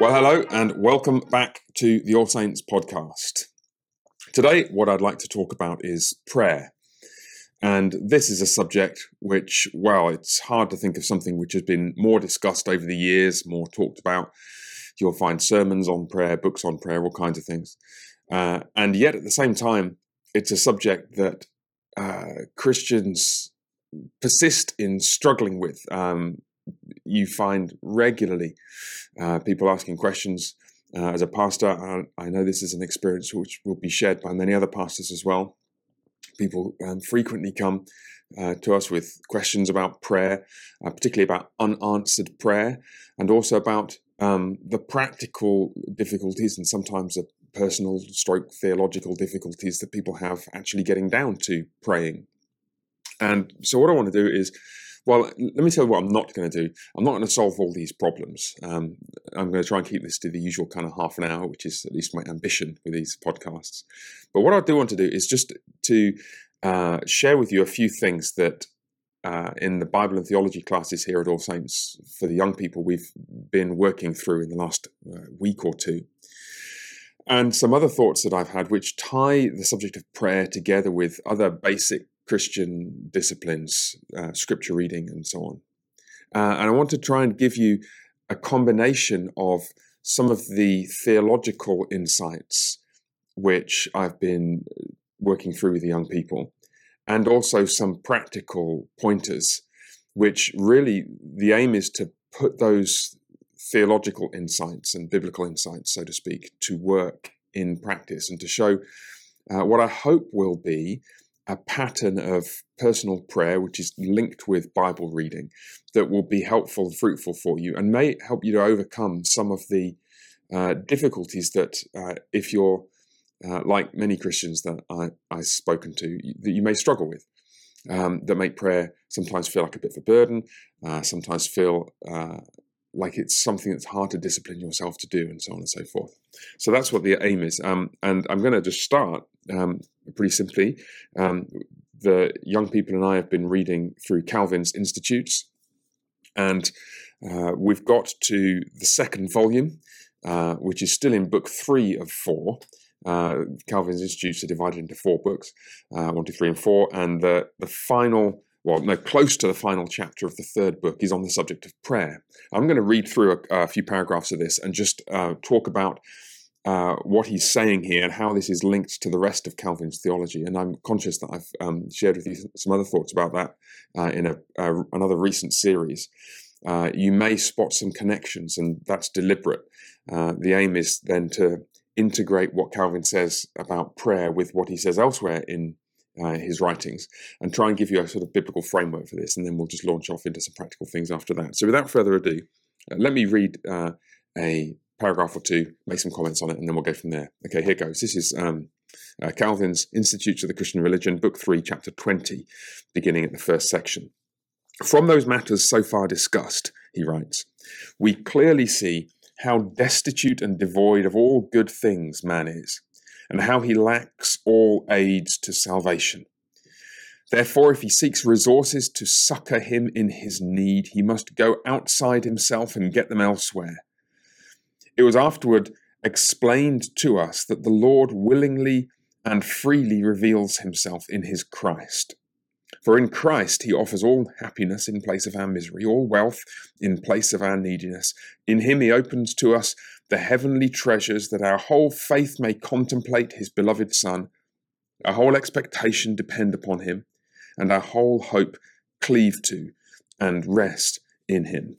Well, hello, and welcome back to the All Saints podcast. Today, what I'd like to talk about is prayer. And this is a subject which, well, it's hard to think of something which has been more discussed over the years, more talked about. You'll find sermons on prayer, books on prayer, all kinds of things. Uh, and yet, at the same time, it's a subject that uh, Christians persist in struggling with. Um, you find regularly uh, people asking questions. Uh, as a pastor, I, I know this is an experience which will be shared by many other pastors as well. People um, frequently come uh, to us with questions about prayer, uh, particularly about unanswered prayer, and also about um, the practical difficulties and sometimes the personal stroke theological difficulties that people have actually getting down to praying. And so, what I want to do is well, let me tell you what I'm not going to do. I'm not going to solve all these problems. Um, I'm going to try and keep this to the usual kind of half an hour, which is at least my ambition with these podcasts. But what I do want to do is just to uh, share with you a few things that uh, in the Bible and theology classes here at All Saints for the young people we've been working through in the last uh, week or two. And some other thoughts that I've had, which tie the subject of prayer together with other basic Christian disciplines, uh, scripture reading, and so on. Uh, and I want to try and give you a combination of some of the theological insights which I've been working through with the young people, and also some practical pointers, which really the aim is to put those theological insights and biblical insights, so to speak, to work in practice and to show uh, what I hope will be a pattern of personal prayer, which is linked with Bible reading, that will be helpful and fruitful for you and may help you to overcome some of the uh, difficulties that, uh, if you're uh, like many Christians that I, I've spoken to, that you may struggle with. Um, that make prayer sometimes feel like a bit of a burden, uh, sometimes feel uh, like it's something that's hard to discipline yourself to do, and so on and so forth. So that's what the aim is. Um, and I'm going to just start um, pretty simply. Um, the young people and I have been reading through Calvin's Institutes, and uh, we've got to the second volume, uh, which is still in book three of four. Uh, Calvin's Institutes are divided into four books, uh, one, two, three, and four, and the the final well, no, close to the final chapter of the third book is on the subject of prayer. I'm going to read through a, a few paragraphs of this and just uh, talk about uh, what he's saying here and how this is linked to the rest of Calvin's theology. And I'm conscious that I've um, shared with you some other thoughts about that uh, in a, another recent series. Uh, you may spot some connections, and that's deliberate. Uh, the aim is then to integrate what Calvin says about prayer with what he says elsewhere in his writings and try and give you a sort of biblical framework for this, and then we'll just launch off into some practical things after that. So, without further ado, let me read a paragraph or two, make some comments on it, and then we'll go from there. Okay, here goes. This is um, uh, Calvin's Institutes of the Christian Religion, Book 3, Chapter 20, beginning at the first section. From those matters so far discussed, he writes, we clearly see how destitute and devoid of all good things man is and how he lacks all aids to salvation. Therefore, if he seeks resources to succor him in his need, he must go outside himself and get them elsewhere. It was afterward explained to us that the Lord willingly and freely reveals himself in his Christ. For in Christ he offers all happiness in place of our misery, all wealth in place of our neediness. In him he opens to us the heavenly treasures that our whole faith may contemplate his beloved Son, our whole expectation depend upon him, and our whole hope cleave to and rest in him.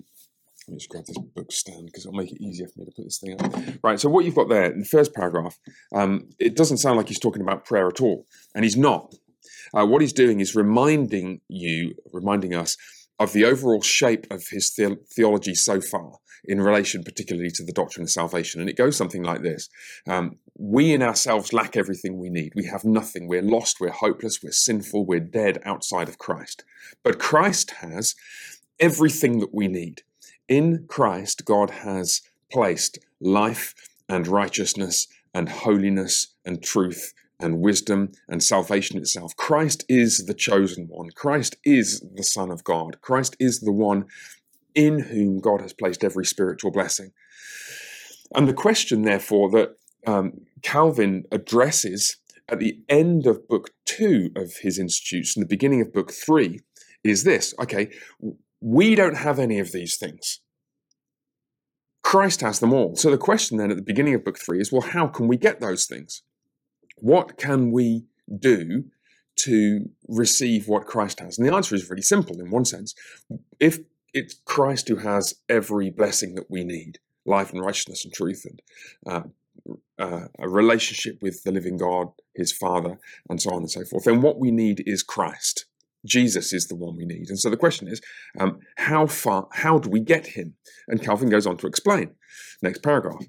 Let me just grab this book stand because it'll make it easier for me to put this thing up. Right, so what you've got there in the first paragraph, um, it doesn't sound like he's talking about prayer at all, and he's not. Uh, what he's doing is reminding you, reminding us of the overall shape of his the- theology so far in relation particularly to the doctrine of salvation. And it goes something like this um, We in ourselves lack everything we need. We have nothing. We're lost. We're hopeless. We're sinful. We're dead outside of Christ. But Christ has everything that we need. In Christ, God has placed life and righteousness and holiness and truth and wisdom and salvation itself. Christ is the chosen one. Christ is the Son of God. Christ is the one in whom God has placed every spiritual blessing. And the question, therefore, that um, Calvin addresses at the end of book two of his Institutes and the beginning of book three is this okay, we don't have any of these things. Christ has them all. So the question then at the beginning of book three is well, how can we get those things? What can we do to receive what Christ has? And the answer is really simple in one sense. If it's Christ who has every blessing that we need life and righteousness and truth and uh, uh, a relationship with the living God, his Father, and so on and so forth, then what we need is Christ. Jesus is the one we need. And so the question is, um, how far, how do we get him? And Calvin goes on to explain. Next paragraph.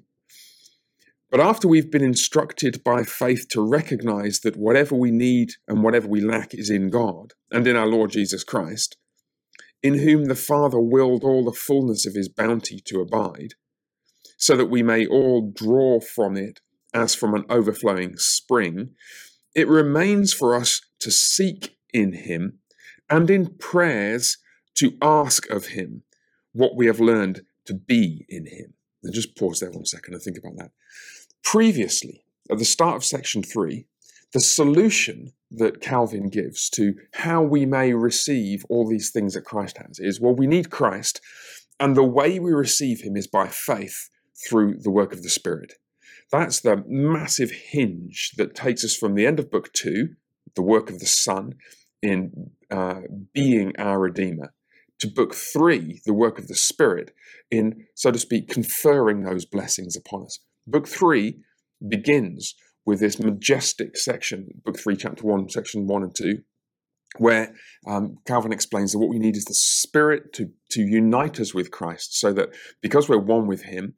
But after we've been instructed by faith to recognize that whatever we need and whatever we lack is in God and in our Lord Jesus Christ, in whom the Father willed all the fullness of his bounty to abide, so that we may all draw from it as from an overflowing spring, it remains for us to seek in him and in prayers to ask of him what we have learned to be in him. And just pause there one second and think about that. Previously, at the start of section three, the solution that Calvin gives to how we may receive all these things that Christ has is well, we need Christ, and the way we receive him is by faith through the work of the Spirit. That's the massive hinge that takes us from the end of book two, the work of the Son in uh, being our Redeemer, to book three, the work of the Spirit in, so to speak, conferring those blessings upon us. Book three begins with this majestic section, book three, chapter one, section one and two, where um, Calvin explains that what we need is the Spirit to, to unite us with Christ, so that because we're one with Him,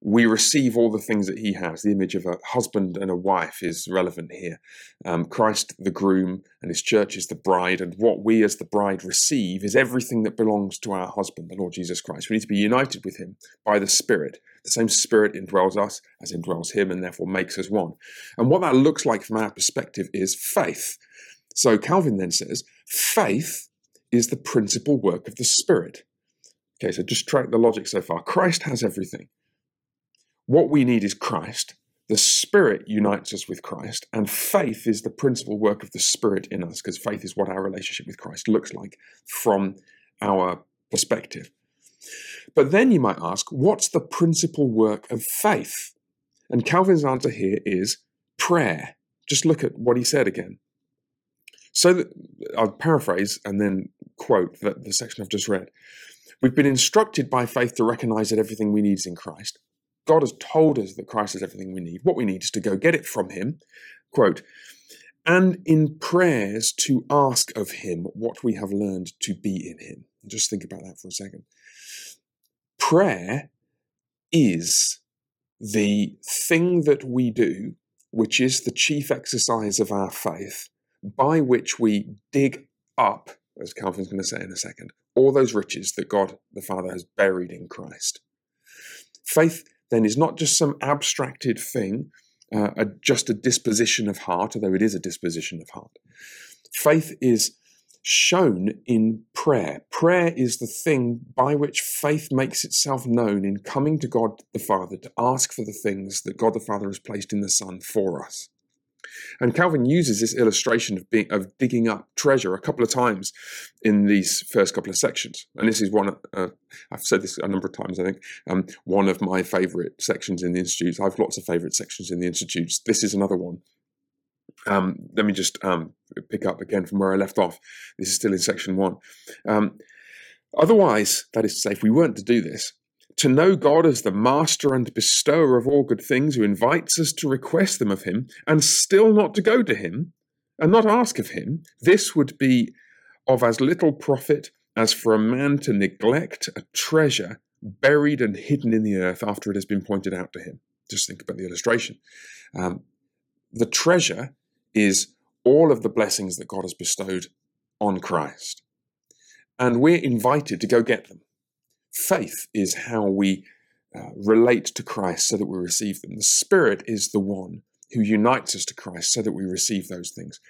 we receive all the things that he has. The image of a husband and a wife is relevant here. Um, Christ, the groom, and his church is the bride. And what we as the bride receive is everything that belongs to our husband, the Lord Jesus Christ. We need to be united with him by the Spirit. The same Spirit indwells us as indwells him and therefore makes us one. And what that looks like from our perspective is faith. So Calvin then says, faith is the principal work of the Spirit. Okay, so just track the logic so far. Christ has everything. What we need is Christ. The Spirit unites us with Christ, and faith is the principal work of the Spirit in us, because faith is what our relationship with Christ looks like from our perspective. But then you might ask, what's the principal work of faith? And Calvin's answer here is prayer. Just look at what he said again. So that, I'll paraphrase and then quote the, the section I've just read. We've been instructed by faith to recognize that everything we need is in Christ. God has told us that Christ is everything we need. What we need is to go get it from Him. Quote, and in prayers to ask of Him what we have learned to be in Him. Just think about that for a second. Prayer is the thing that we do, which is the chief exercise of our faith, by which we dig up, as Calvin's going to say in a second, all those riches that God the Father has buried in Christ. Faith then is not just some abstracted thing, uh, a, just a disposition of heart, although it is a disposition of heart. Faith is shown in prayer. Prayer is the thing by which faith makes itself known in coming to God the Father to ask for the things that God the Father has placed in the Son for us. And Calvin uses this illustration of being of digging up treasure a couple of times in these first couple of sections. And this is one uh, I've said this a number of times. I think um, one of my favourite sections in the institutes. I have lots of favourite sections in the institutes. This is another one. Um, let me just um, pick up again from where I left off. This is still in section one. Um, otherwise, that is to say, if we weren't to do this, to know God as the master and bestower of all good things, who invites us to request them of him, and still not to go to him, and not ask of him, this would be of as little profit as for a man to neglect a treasure buried and hidden in the earth after it has been pointed out to him. Just think about the illustration. Um, the treasure is all of the blessings that God has bestowed on Christ. And we're invited to go get them. Faith is how we uh, relate to Christ so that we receive them. The Spirit is the one who unites us to Christ so that we receive those things.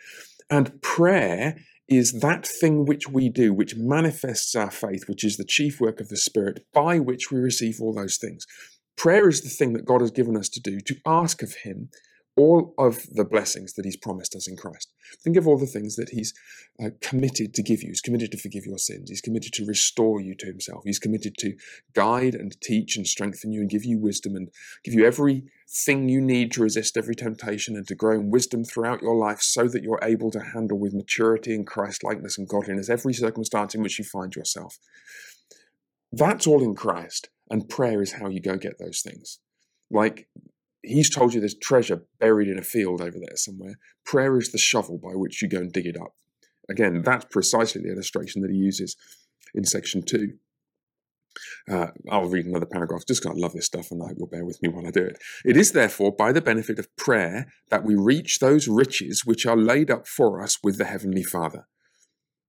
And prayer is that thing which we do, which manifests our faith, which is the chief work of the Spirit, by which we receive all those things. Prayer is the thing that God has given us to do, to ask of Him all of the blessings that He's promised us in Christ. Think of all the things that He's uh, committed to give you. He's committed to forgive your sins. He's committed to restore you to Himself. He's committed to guide and teach and strengthen you and give you wisdom and give you everything you need to resist every temptation and to grow in wisdom throughout your life so that you're able to handle with maturity and Christ likeness and godliness every circumstance in which you find yourself. That's all in Christ. And prayer is how you go get those things. Like he's told you there's treasure buried in a field over there somewhere. Prayer is the shovel by which you go and dig it up. Again, that's precisely the illustration that he uses in section two. Uh, I'll read another paragraph just because I love this stuff and I hope you'll bear with me while I do it. It is therefore by the benefit of prayer that we reach those riches which are laid up for us with the Heavenly Father.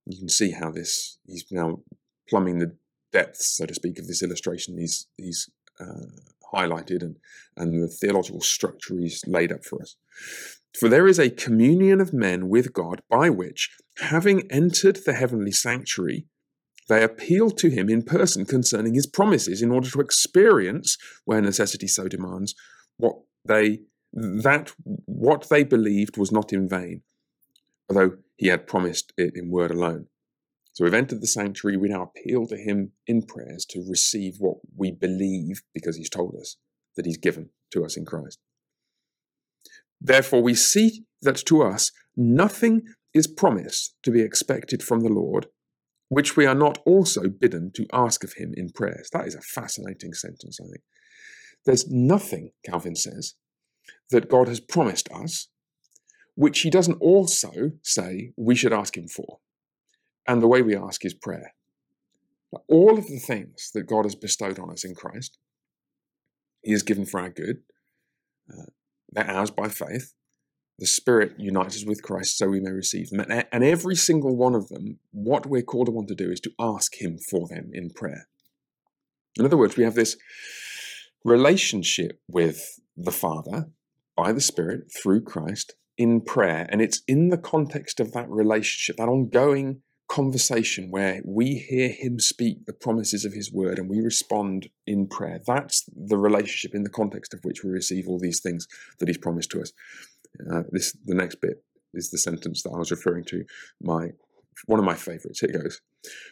You can see how this, he's now plumbing the depths, so to speak, of this illustration he's, he's uh, highlighted and, and the theological structure he's laid up for us. For there is a communion of men with God by which, having entered the heavenly sanctuary, they appeal to him in person concerning his promises in order to experience, where necessity so demands, what they that what they believed was not in vain, although he had promised it in word alone. So we've entered the sanctuary. We now appeal to him in prayers to receive what we believe because he's told us that he's given to us in Christ. Therefore, we see that to us nothing is promised to be expected from the Lord, which we are not also bidden to ask of him in prayers. That is a fascinating sentence, I think. There's nothing, Calvin says, that God has promised us, which he doesn't also say we should ask him for. And the way we ask is prayer. All of the things that God has bestowed on us in Christ, He has given for our good. Uh, they're ours by faith. The Spirit unites us with Christ so we may receive them. And every single one of them, what we're called upon to do is to ask Him for them in prayer. In other words, we have this relationship with the Father by the Spirit through Christ in prayer. And it's in the context of that relationship, that ongoing conversation where we hear him speak the promises of his word and we respond in prayer. That's the relationship in the context of which we receive all these things that he's promised to us. Uh, this the next bit is the sentence that I was referring to. My one of my favorites. It goes.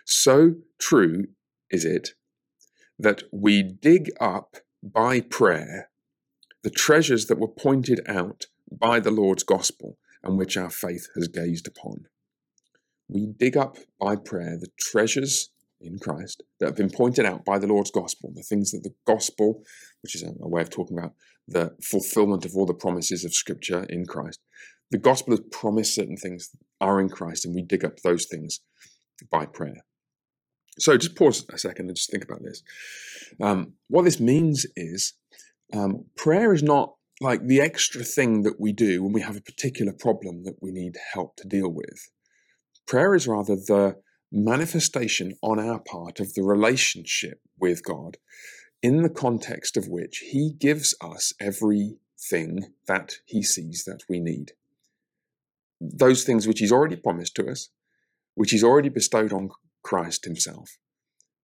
So true is it that we dig up by prayer the treasures that were pointed out by the Lord's gospel and which our faith has gazed upon we dig up by prayer the treasures in Christ that have been pointed out by the Lord's gospel, the things that the gospel, which is a, way of talking about the fulfillment of all the promises of Scripture in Christ, the gospel has promised certain things are in Christ, and we dig up those things by prayer. So just pause a second and just think about this. Um, what this means is um, prayer is not like the extra thing that we do when we have a particular problem that we need help to deal with. Prayer is rather the manifestation on our part of the relationship with God in the context of which He gives us everything that He sees that we need. Those things which He's already promised to us, which He's already bestowed on Christ Himself,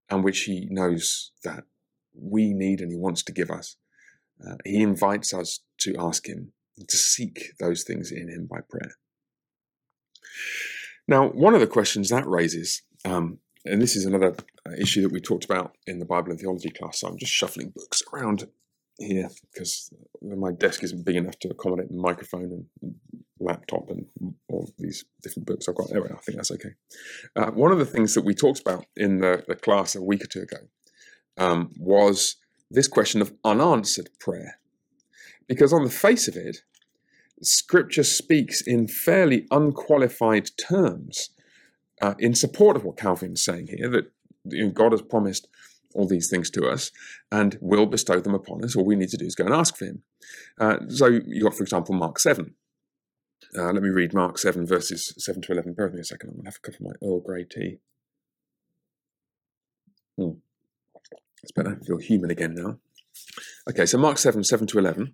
and which He knows that we need and He wants to give us. Uh, he invites us to ask Him, to seek those things in Him by prayer. Now, one of the questions that raises, um, and this is another uh, issue that we talked about in the Bible and theology class, so I'm just shuffling books around here because my desk isn't big enough to accommodate the microphone and laptop and all these different books I've got. Anyway, I think that's okay. Uh, one of the things that we talked about in the, the class a week or two ago um, was this question of unanswered prayer. Because on the face of it, Scripture speaks in fairly unqualified terms uh, in support of what Calvin's saying here that you know, God has promised all these things to us and will bestow them upon us. All we need to do is go and ask for Him. Uh, so you got, for example, Mark 7. Uh, let me read Mark 7, verses 7 to 11. Bear with me a second. I'm going to have a cup of my Earl Grey tea. Hmm. It's better. I feel human again now. Okay, so Mark 7, 7 to 11.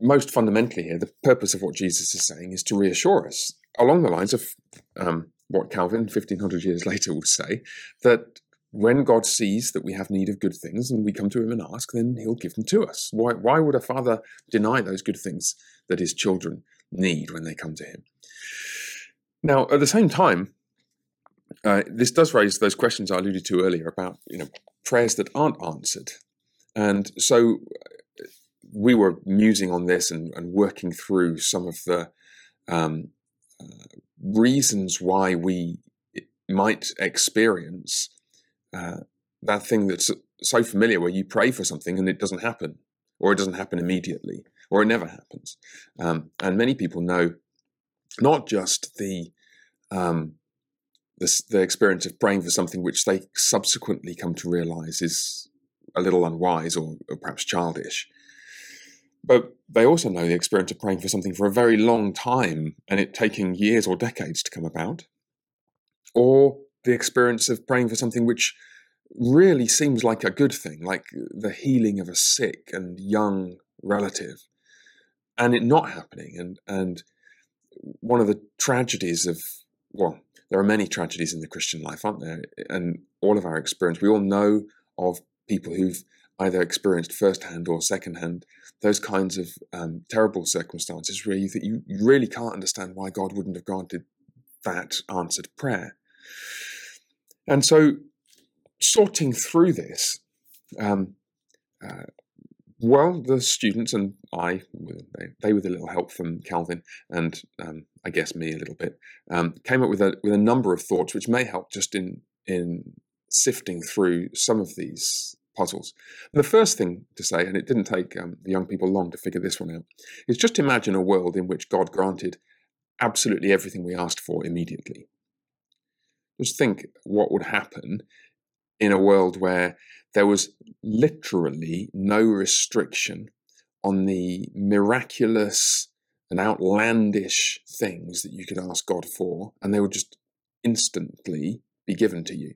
most fundamentally here, the purpose of what Jesus is saying is to reassure us along the lines of um, what Calvin, 1500 years later, would say that when God sees that we have need of good things and we come to him and ask, then he'll give them to us. Why, why would a father deny those good things that his children need when they come to him? Now, at the same time, uh, this does raise those questions I alluded to earlier about you know prayers that aren't answered, and so we were musing on this and, and working through some of the um, uh, reasons why we might experience uh, that thing that's so familiar where you pray for something and it doesn't happen, or it doesn't happen immediately, or it never happens. Um, and many people know not just the um, the, the experience of praying for something which they subsequently come to realize is a little unwise or, or perhaps childish. But they also know the experience of praying for something for a very long time and it taking years or decades to come about. Or the experience of praying for something which really seems like a good thing, like the healing of a sick and young relative, and it not happening. And, and one of the tragedies of, well, there are many tragedies in the Christian life, aren't there? And all of our experience, we all know of people who've either experienced firsthand or secondhand those kinds of um, terrible circumstances where you, you really can't understand why God wouldn't have granted that answered prayer. And so, sorting through this, um, uh, well, the students and I, they, they, with a little help from Calvin and um, I guess me a little bit, um, came up with a with a number of thoughts which may help just in in sifting through some of these puzzles. the first thing to say, and it didn't take um, the young people long to figure this one out, is just imagine a world in which God granted absolutely everything we asked for immediately. Just think what would happen in a world where there was literally no restriction on the miraculous and outlandish things that you could ask God for, and they would just instantly be given to you.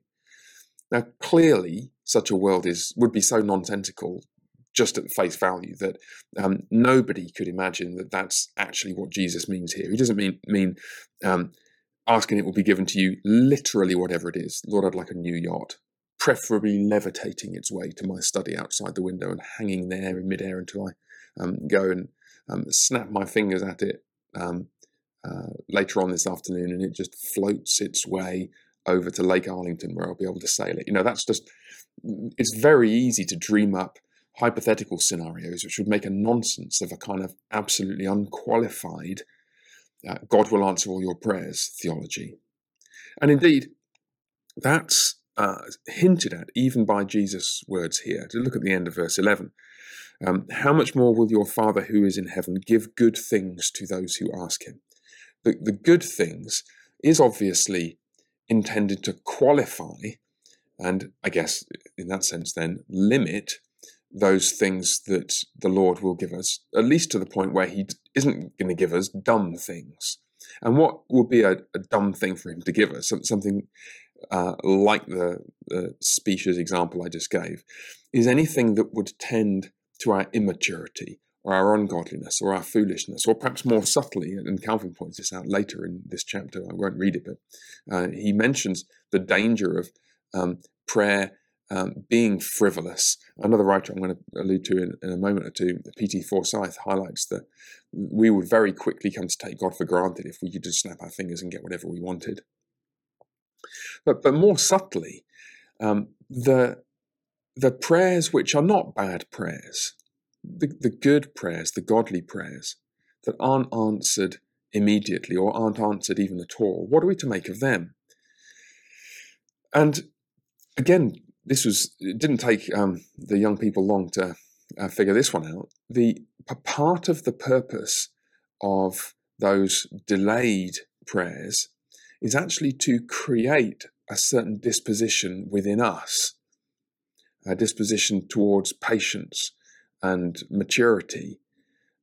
Now, clearly, such a world is would be so nonsensical just at face value that um, nobody could imagine that that's actually what Jesus means here. He doesn't mean mean um, asking it will be given to you literally whatever it is. Lord, I'd like a new yacht preferably levitating its way to my study outside the window and hanging there in midair until I um, go and um, snap my fingers at it um, uh, later on this afternoon, and it just floats its way over to Lake Arlington where I'll be able to sail it. You know, that's just, it's very easy to dream up hypothetical scenarios which would make a nonsense of a kind of absolutely unqualified uh, God will answer all your prayers theology. And indeed, that's uh, hinted at even by Jesus' words here. To look at the end of verse 11. Um, How much more will your Father who is in heaven give good things to those who ask him? The, the good things is obviously intended to qualify and, I guess, in that sense, then limit those things that the Lord will give us, at least to the point where He isn't going to give us dumb things. And what would be a, a dumb thing for Him to give us? Something uh, like the, the species example I just gave, is anything that would tend to our immaturity or our ungodliness or our foolishness, or perhaps more subtly, and Calvin points this out later in this chapter, I won't read it, but uh, he mentions the danger of um, prayer um, being frivolous. Another writer I'm going to allude to in, in a moment or two, P.T. Forsyth, highlights that we would very quickly come to take God for granted if we could just snap our fingers and get whatever we wanted. But, but more subtly, um, the, the prayers which are not bad prayers, the, the good prayers, the godly prayers that aren't answered immediately or aren't answered even at all, what are we to make of them? And again, this was it didn't take um, the young people long to uh, figure this one out. The part of the purpose of those delayed prayers is actually to create a certain disposition within us, a disposition towards patience and maturity,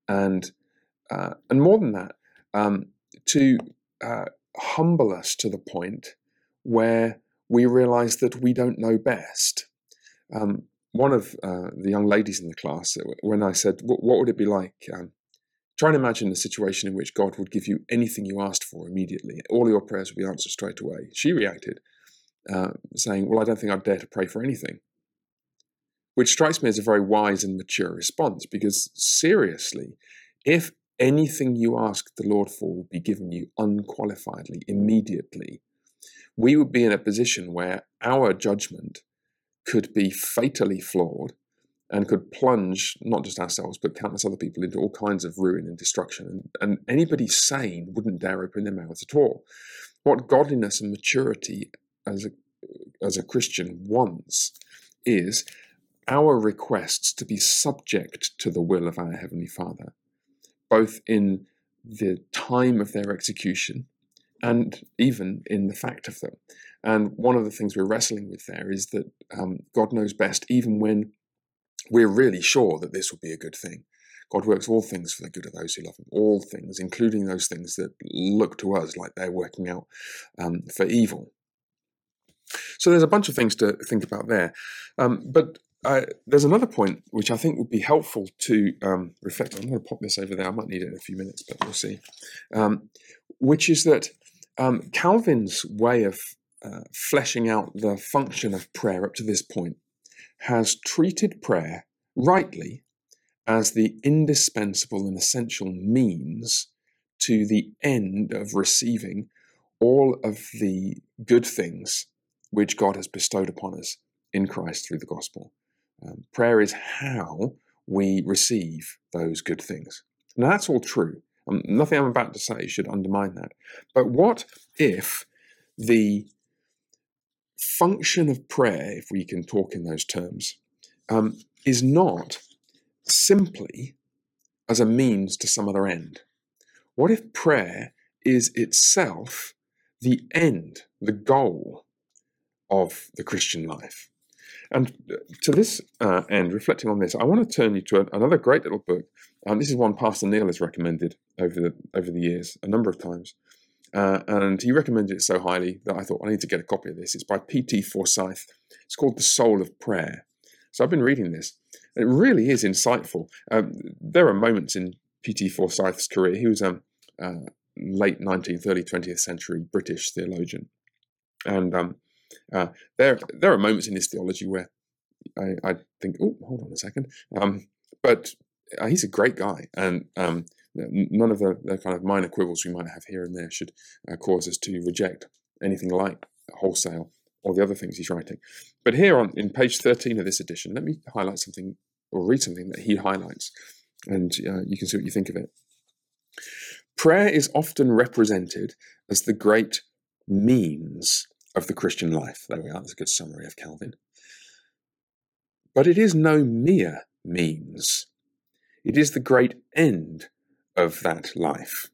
and uh, and more than that, um, to uh, humble us to the point where we realize that we don't know best. Um, one of uh, the young ladies in the class, uh, when I said, "What, would it be like?" Um, try and imagine a situation in which God would give you anything you asked for immediately. All your prayers would be answered straight away. She reacted, uh, saying, "Well, I don't think I'd dare to pray for anything." Which strikes me as a very wise and mature response, because seriously, if anything you ask the Lord for will be given you unqualifiedly, immediately, we would be in a position where our judgment could be fatally flawed and could plunge not just ourselves but countless other people into all kinds of ruin and destruction. And, and anybody sane wouldn't dare open their mouths at all. What godliness and maturity as a as a Christian wants is our requests to be subject to the will of our Heavenly Father, both in the time of their execution and even in the fact of them. And one of the things we're wrestling with there is that um, God knows best, even when we're really sure that this will be a good thing. God works all things for the good of those who love Him, all things, including those things that look to us like they're working out um, for evil. So there's a bunch of things to think about there. Um, but there's another point which I think would be helpful to um, reflect on. I'm going to pop this over there. I might need it in a few minutes, but we'll see. Um, which is that um, Calvin's way of uh, fleshing out the function of prayer up to this point has treated prayer rightly as the indispensable and essential means to the end of receiving all of the good things which God has bestowed upon us in Christ through the gospel. Um, prayer is how we receive those good things. Now, that's all true. Um, nothing I'm about to say should undermine that. But what if the function of prayer, if we can talk in those terms, um, is not simply as a means to some other end? What if prayer is itself the end, the goal of the Christian life? And uh, to this uh, end, reflecting on this, I want to turn you to a, another great little book. Um, this is one Pastor Neil has recommended over the over the years a number of times, uh, and he recommended it so highly that I thought I need to get a copy of this. It's by P.T. Forsyth. It's called The Soul of Prayer. So I've been reading this. It really is insightful. Um, there are moments in P.T. Forsyth's career. He was a um, uh, late 19th, early 20th century British theologian, and um, uh, there, there are moments in his theology where I, I think, oh, hold on a second. Um, but uh, he's a great guy, and um, none of the, the, kind of minor quibbles we might have here and there should uh, cause us to reject anything like wholesale or the other things he's writing. But here on in page 13 of this edition, let me highlight something or read something that he highlights, and uh, you can see what you think of it. Prayer is often represented as the great means of the Christian life. There we are, that's a good summary of Calvin. But it is no mere means, it is the great end of that life.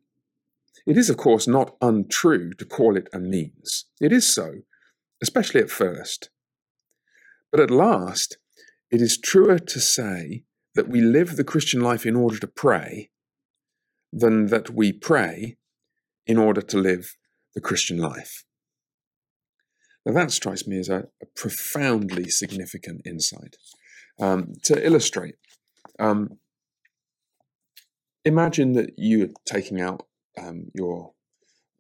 It is, of course, not untrue to call it a means. It is so, especially at first. But at last, it is truer to say that we live the Christian life in order to pray than that we pray in order to live the Christian life. Now, that strikes me as a, a profoundly significant insight. Um, to illustrate, um, imagine that you're taking out um, your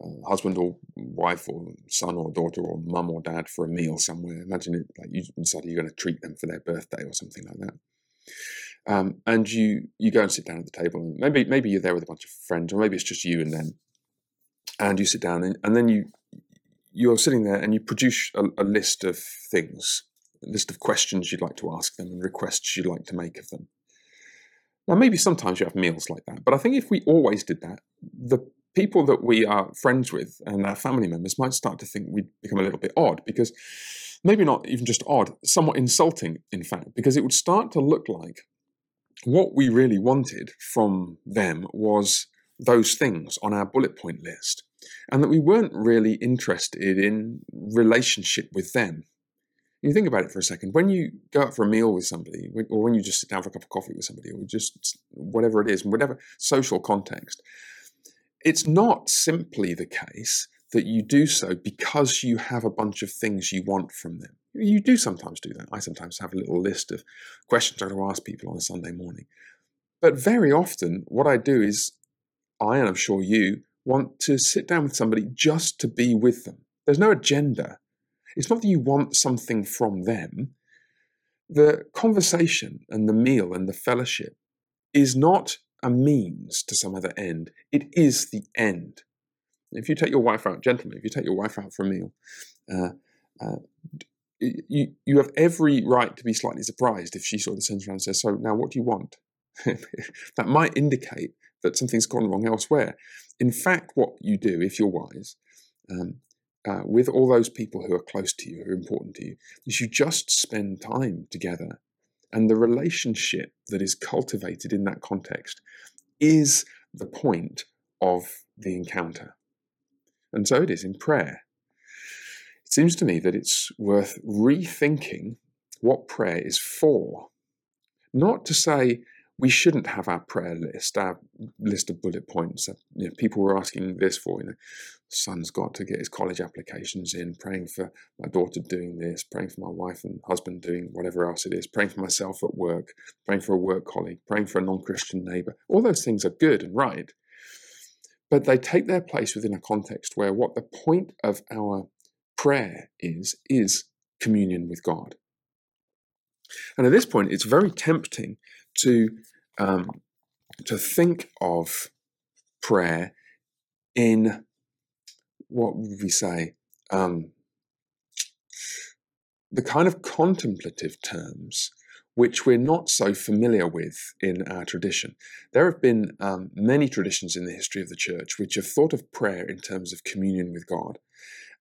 uh, husband or wife or son or daughter or mum or dad for a meal somewhere. Imagine it like you decide you're going to treat them for their birthday or something like that. Um, and you you go and sit down at the table, and maybe maybe you're there with a bunch of friends, or maybe it's just you and them. And you sit down, and, and then you you're sitting there and you produce a, a list of things, a list of questions you'd like to ask them and requests you'd like to make of them. Now, maybe sometimes you have meals like that, but I think if we always did that, the people that we are friends with and our family members might start to think we'd become a little bit odd because maybe not even just odd, somewhat insulting, in fact, because it would start to look like what we really wanted from them was those things on our bullet point list and that we weren't really interested in relationship with them. You think about it for a second. When you go out for a meal with somebody, or when you just sit down for a cup of coffee with somebody, or just whatever it is, whatever social context, it's not simply the case that you do so because you have a bunch of things you want from them. You do sometimes do that. I sometimes have a little list of questions I want to ask people on a Sunday morning. But very often, what I do is, I, and I'm sure you, want to sit down with somebody just to be with them. There's no agenda. It's not that you want something from them. The conversation and the meal and the fellowship is not a means to some other end, it is the end. If you take your wife out, gentlemen, if you take your wife out for a meal, uh, uh, you, you have every right to be slightly surprised if she sort of turns around and says, So now what do you want? that might indicate that something's gone wrong elsewhere. In fact, what you do, if you're wise, um, uh, with all those people who are close to you, who are important to you, is you just spend time together. And the relationship that is cultivated in that context is the point of the encounter. And so it is in prayer. It seems to me that it's worth rethinking what prayer is for. Not to say we shouldn't have our prayer list, our list of bullet points. Uh, you know, people were asking this for, you know, son's got to get his college applications in, praying for my daughter doing this, praying for my wife and husband doing whatever else it is, praying for myself at work, praying for a work colleague, praying for a non Christian neighbor. All those things are good and right. But they take their place within a context where what the point of our prayer is, is communion with God. And at this point, it's very tempting to um, to think of prayer in what would we say um, the kind of contemplative terms which we're not so familiar with in our tradition. There have been um, many traditions in the history of the church which have thought of prayer in terms of communion with God,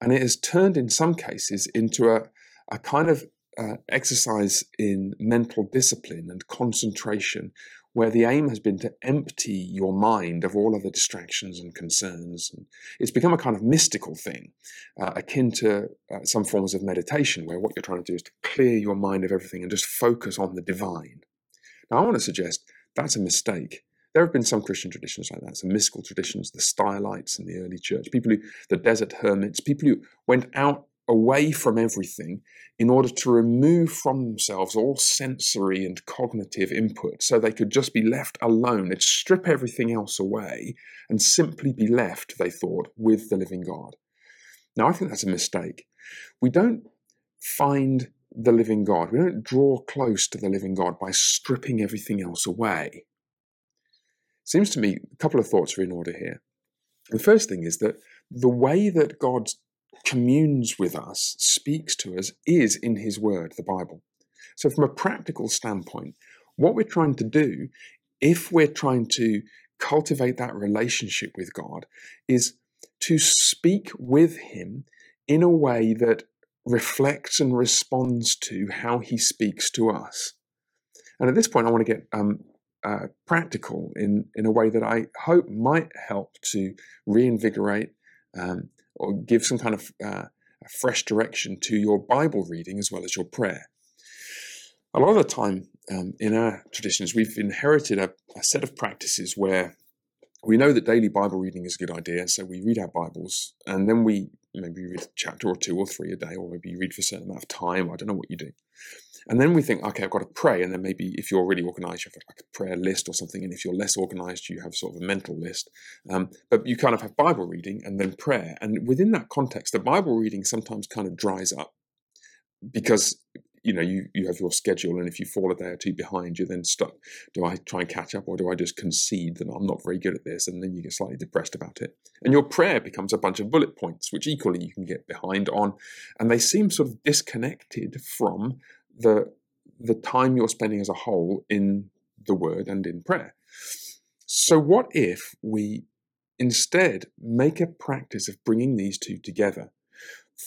and it has turned in some cases into a, a kind of uh, exercise in mental discipline and concentration where the aim has been to empty your mind of all other distractions and concerns. And it's become a kind of mystical thing, uh, akin to uh, some forms of meditation, where what you're trying to do is to clear your mind of everything and just focus on the divine. Now, I want to suggest that's a mistake. There have been some Christian traditions like that, some mystical traditions, the Stylites in the early church, people who, the desert hermits, people who went out away from everything in order to remove from themselves all sensory and cognitive input so they could just be left alone. They'd strip everything else away and simply be left, they thought, with the living God. Now, I think that's a mistake. We don't find the living God, we don't draw close to the living God by stripping everything else away. Seems to me a couple of thoughts are in order here. The first thing is that the way that God communes with us, speaks to us, is in His Word, the Bible. So, from a practical standpoint, what we're trying to do, if we're trying to cultivate that relationship with God, is to speak with Him in a way that reflects and responds to how He speaks to us. And at this point, I want to get um, uh, practical in, in a way that I hope might help to reinvigorate um, or give some kind of uh, fresh direction to your Bible reading as well as your prayer. A lot of the time um, in our traditions, we've inherited a, a set of practices where we know that daily Bible reading is a good idea, so we read our Bibles and then we maybe you read a chapter or two or three a day, or maybe you read for a certain amount of time. I don't know what you do. And then we think, okay, I've got to pray. And then maybe if you're really organized, you have like a prayer list or something. And if you're less organized, you have sort of a mental list. Um, but you kind of have Bible reading and then prayer. And within that context, the Bible reading sometimes kind of dries up because you know you, you have your schedule and if you fall a day or two behind you're then stuck do i try and catch up or do i just concede that i'm not very good at this and then you get slightly depressed about it and your prayer becomes a bunch of bullet points which equally you can get behind on and they seem sort of disconnected from the the time you're spending as a whole in the word and in prayer. So what if we instead make a practice of bringing these two together?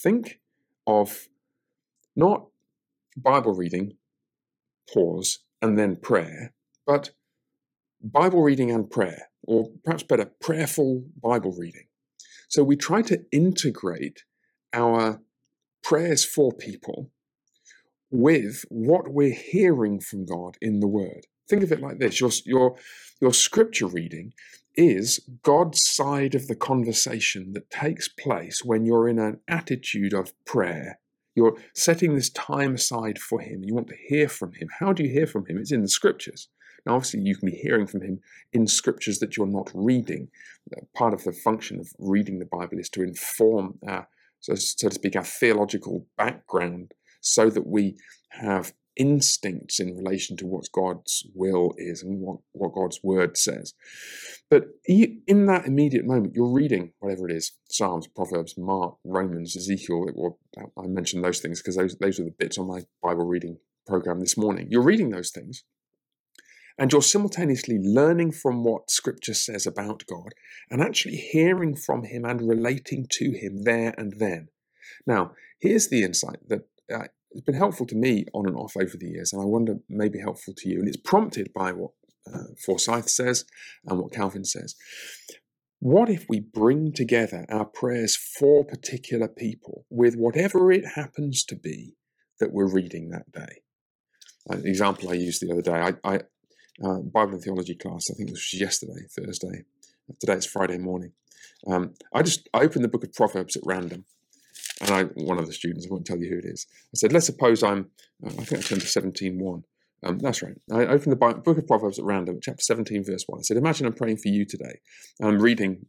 Think of not Bible reading, pause, and then prayer, but Bible reading and prayer, or perhaps better, prayerful Bible reading. So we try to integrate our prayers for people with what we're hearing from God in the Word. Think of it like this your, your, your scripture reading is God's side of the conversation that takes place when you're in an attitude of prayer. You're setting this time aside for Him. You want to hear from Him. How do you hear from Him? It's in the scriptures. Now, obviously, you can be hearing from Him in scriptures that you're not reading. Uh, part of the function of reading the Bible is to inform our, so, so to speak, our theological background so that we have instincts in relation to what God's will is and what, what God's word says. But in that immediate moment, you're reading whatever it is Psalms, Proverbs, Mark, Romans, Ezekiel. I mentioned those things because those, those are the bits on my Bible reading program this morning. You're reading those things. And you're simultaneously learning from what Scripture says about God and actually hearing from Him and relating to Him there and then. Now, here's the insight that uh, it's been helpful to me on and off over the years, and I wonder maybe helpful to you. And it's prompted by what uh, Forsyth says and what Calvin says. What if we bring together our prayers for particular people with whatever it happens to be that we're reading that day? An example I used the other day, I, I uh, Bible and theology class, I think it was yesterday, Thursday. Today it's Friday morning. Um, I just I opened the book of Proverbs at random and I, one of the students, I won't tell you who it is, I said, let's suppose I'm, uh, I think I turned to 17.1. Um, that's right. I opened the book of Proverbs at random, chapter 17, verse 1. I said, imagine I'm praying for you today. And I'm reading,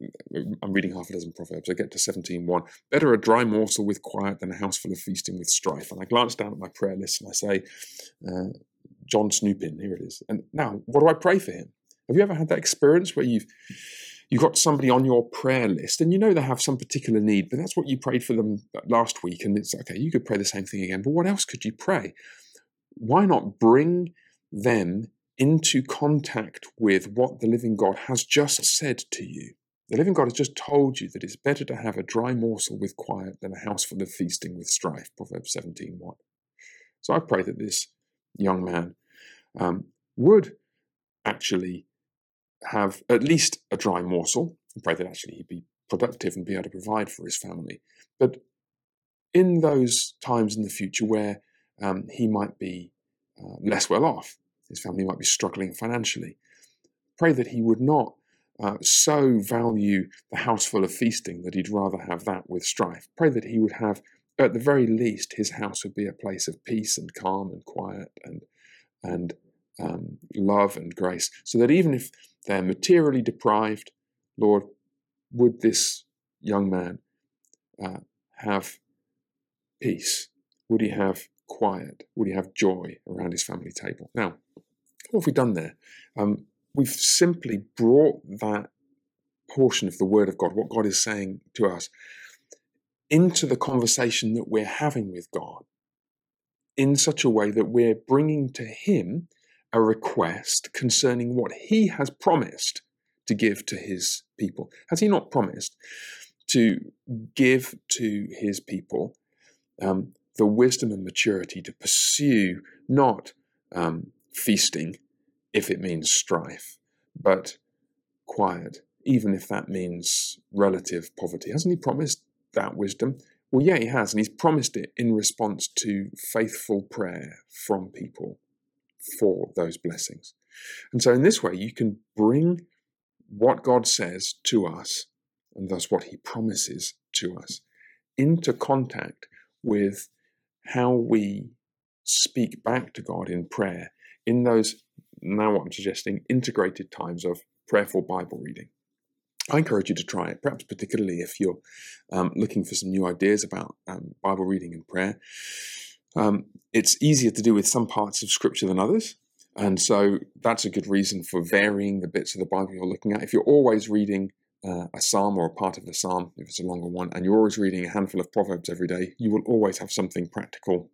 I'm reading half a dozen Proverbs. I get to 17.1. Better a dry morsel with quiet than a house full of feasting with strife. And I glance down at my prayer list and I say, uh, John Snoopin, here it is. And now, what do I pray for him? Have you ever had that experience where you've you've got somebody on your prayer list and you know they have some particular need, but that's what you prayed for them last week. And it's okay, you could pray the same thing again, but what else could you pray? Why not bring them into contact with what the living God has just said to you? The living God has just told you that it's better to have a dry morsel with quiet than a house full of feasting with strife, Proverbs 17 1. So I pray that this young man um, would actually have at least a dry morsel and pray that actually he'd be productive and be able to provide for his family. But in those times in the future where um, he might be uh, less well off, his family might be struggling financially, pray that he would not uh, so value the house full of feasting that he'd rather have that with strife. Pray that he would have, at the very least, his house would be a place of peace and calm and quiet and and um, love and grace, so that even if they're materially deprived. Lord, would this young man uh, have peace? Would he have quiet? Would he have joy around his family table? Now, what have we done there? Um, we've simply brought that portion of the Word of God, what God is saying to us, into the conversation that we're having with God in such a way that we're bringing to Him a request concerning what he has promised to give to his people. Has he not promised to give to his people um, the wisdom and maturity to pursue not um, feasting if it means strife, but quiet, even if that means relative poverty? Hasn't he promised that wisdom? Well, yeah, he has, and he's promised it in response to faithful prayer from people for those blessings. And so, in this way, you can bring what God says to us, and thus what He promises to us, into contact with how we speak back to God in prayer in those, now what I'm suggesting, integrated times of prayerful Bible reading. I encourage you to try it, perhaps particularly if you're um, looking for some new ideas about um, Bible reading and prayer. Um, it's easier to do with some parts of Scripture than others. And so that's a good reason for varying the bits of the Bible you're looking at. If you're always reading uh, a psalm or a part of the psalm, if it's a longer one, and you're always reading a handful of Proverbs every day, you will always have something practical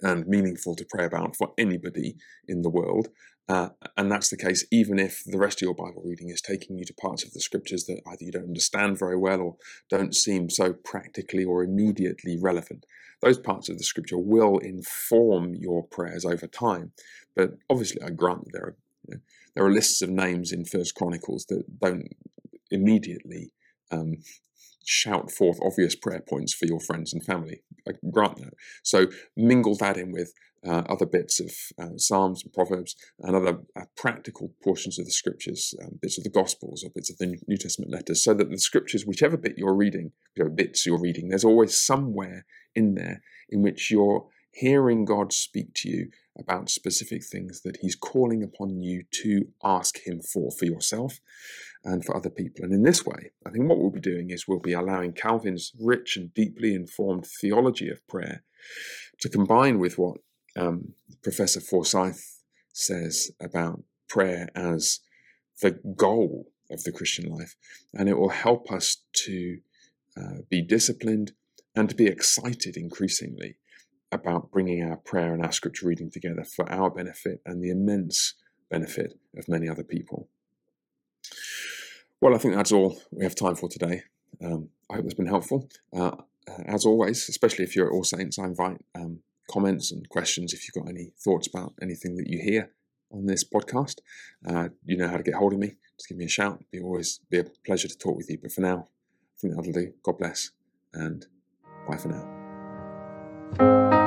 and meaningful to pray about for anybody in the world. Uh, and that's the case even if the rest of your Bible reading is taking you to parts of the scriptures that either you don't understand very well or don't seem so practically or immediately relevant. Those parts of the scripture will inform your prayers over time. But obviously, I grant that there are you know, there are lists of names in First Chronicles that don't immediately um, shout forth obvious prayer points for your friends and family. I grant that. So mingle that in with uh, other bits of uh, Psalms and Proverbs and other uh, practical portions of the scriptures, um, bits of the Gospels or bits of the New Testament letters, so that the scriptures, whichever bit you're reading, whichever bits you're reading, there's always somewhere in there in which you're hearing God speak to you about specific things that He's calling upon you to ask Him for, for yourself and for other people. And in this way, I think what we'll be doing is we'll be allowing Calvin's rich and deeply informed theology of prayer to combine with what um, Professor Forsyth says about prayer as the goal of the Christian life. And it will help us to uh, be disciplined and to be excited increasingly about bringing our prayer and our scripture reading together for our benefit and the immense benefit of many other people. Well, I think that's all we have time for today. Um, I hope it's been helpful. Uh, as always, especially if you're at All Saints, I invite um, comments and questions if you've got any thoughts about anything that you hear on this podcast. Uh, you know how to get hold of me. Just give me a shout. It'll be always be a pleasure to talk with you. But for now, I think that'll do. God bless and bye for now.